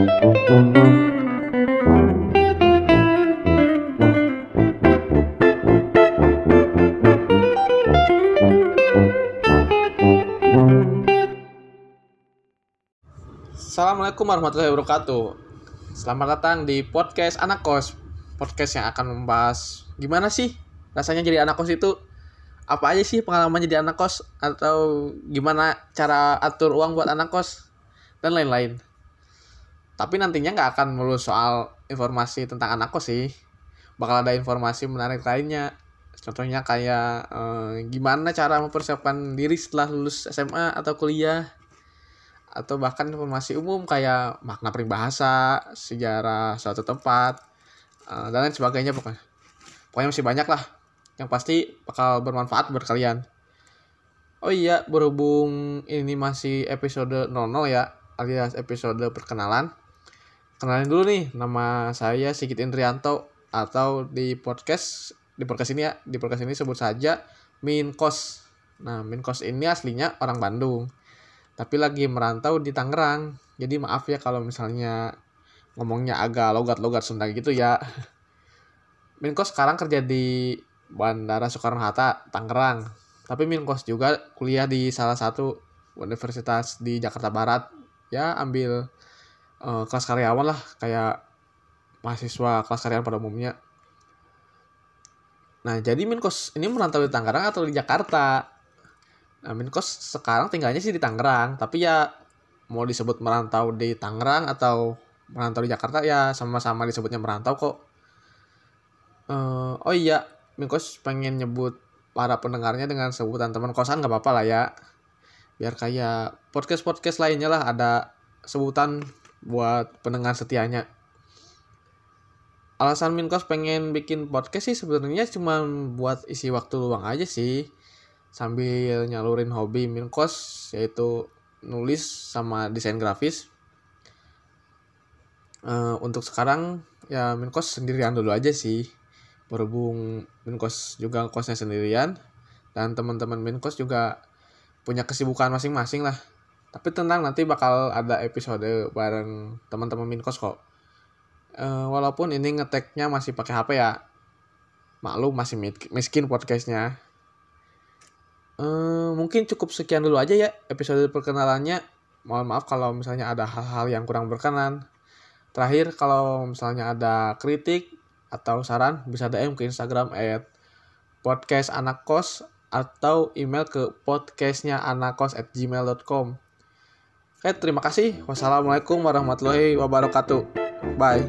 Assalamualaikum warahmatullahi wabarakatuh. Selamat datang di podcast Anak Kos. Podcast yang akan membahas gimana sih rasanya jadi anak kos itu? Apa aja sih pengalaman jadi anak kos atau gimana cara atur uang buat anak kos dan lain-lain. Tapi nantinya nggak akan melulu soal informasi tentang anak kos sih. Bakal ada informasi menarik lainnya. Contohnya kayak eh, gimana cara mempersiapkan diri setelah lulus SMA atau kuliah atau bahkan informasi umum kayak makna peribahasa, sejarah suatu tempat, uh, dan lain sebagainya pokoknya. Pokoknya masih banyak lah. Yang pasti bakal bermanfaat buat kalian. Oh iya, berhubung ini masih episode 00 ya, alias episode perkenalan. Kenalin dulu nih, nama saya Sigit Indrianto atau di podcast di podcast ini ya, di podcast ini sebut saja Minkos. Nah, Minkos ini aslinya orang Bandung tapi lagi merantau di Tangerang. Jadi maaf ya kalau misalnya ngomongnya agak logat-logat Sunda gitu ya. Minkos sekarang kerja di Bandara Soekarno-Hatta, Tangerang. Tapi Minkos juga kuliah di salah satu universitas di Jakarta Barat. Ya, ambil uh, kelas karyawan lah, kayak mahasiswa kelas karyawan pada umumnya. Nah, jadi Minkos ini merantau di Tangerang atau di Jakarta? Nah, Minkos sekarang tinggalnya sih di Tangerang, tapi ya mau disebut merantau di Tangerang atau merantau di Jakarta ya sama-sama disebutnya merantau kok. Uh, oh iya, Minkos pengen nyebut para pendengarnya dengan sebutan teman kosan nggak apa-apa lah ya. Biar kayak podcast-podcast lainnya lah ada sebutan buat pendengar setianya. Alasan Minkos pengen bikin podcast sih sebenarnya cuma buat isi waktu luang aja sih sambil nyalurin hobi Minkos yaitu nulis sama desain grafis. Uh, untuk sekarang ya Minkos sendirian dulu aja sih. Berhubung Minkos juga kosnya sendirian dan teman-teman Minkos juga punya kesibukan masing-masing lah. Tapi tenang nanti bakal ada episode bareng teman-teman Minkos kok. Uh, walaupun ini ngeteknya masih pakai HP ya. Maklum masih miskin podcastnya Uh, mungkin cukup sekian dulu aja ya episode perkenalannya. Mohon maaf kalau misalnya ada hal-hal yang kurang berkenan. Terakhir kalau misalnya ada kritik atau saran bisa DM ke Instagram at podcast anak kos atau email ke podcastnya anakos at gmail.com Oke, terima kasih. Wassalamualaikum warahmatullahi wabarakatuh. Bye.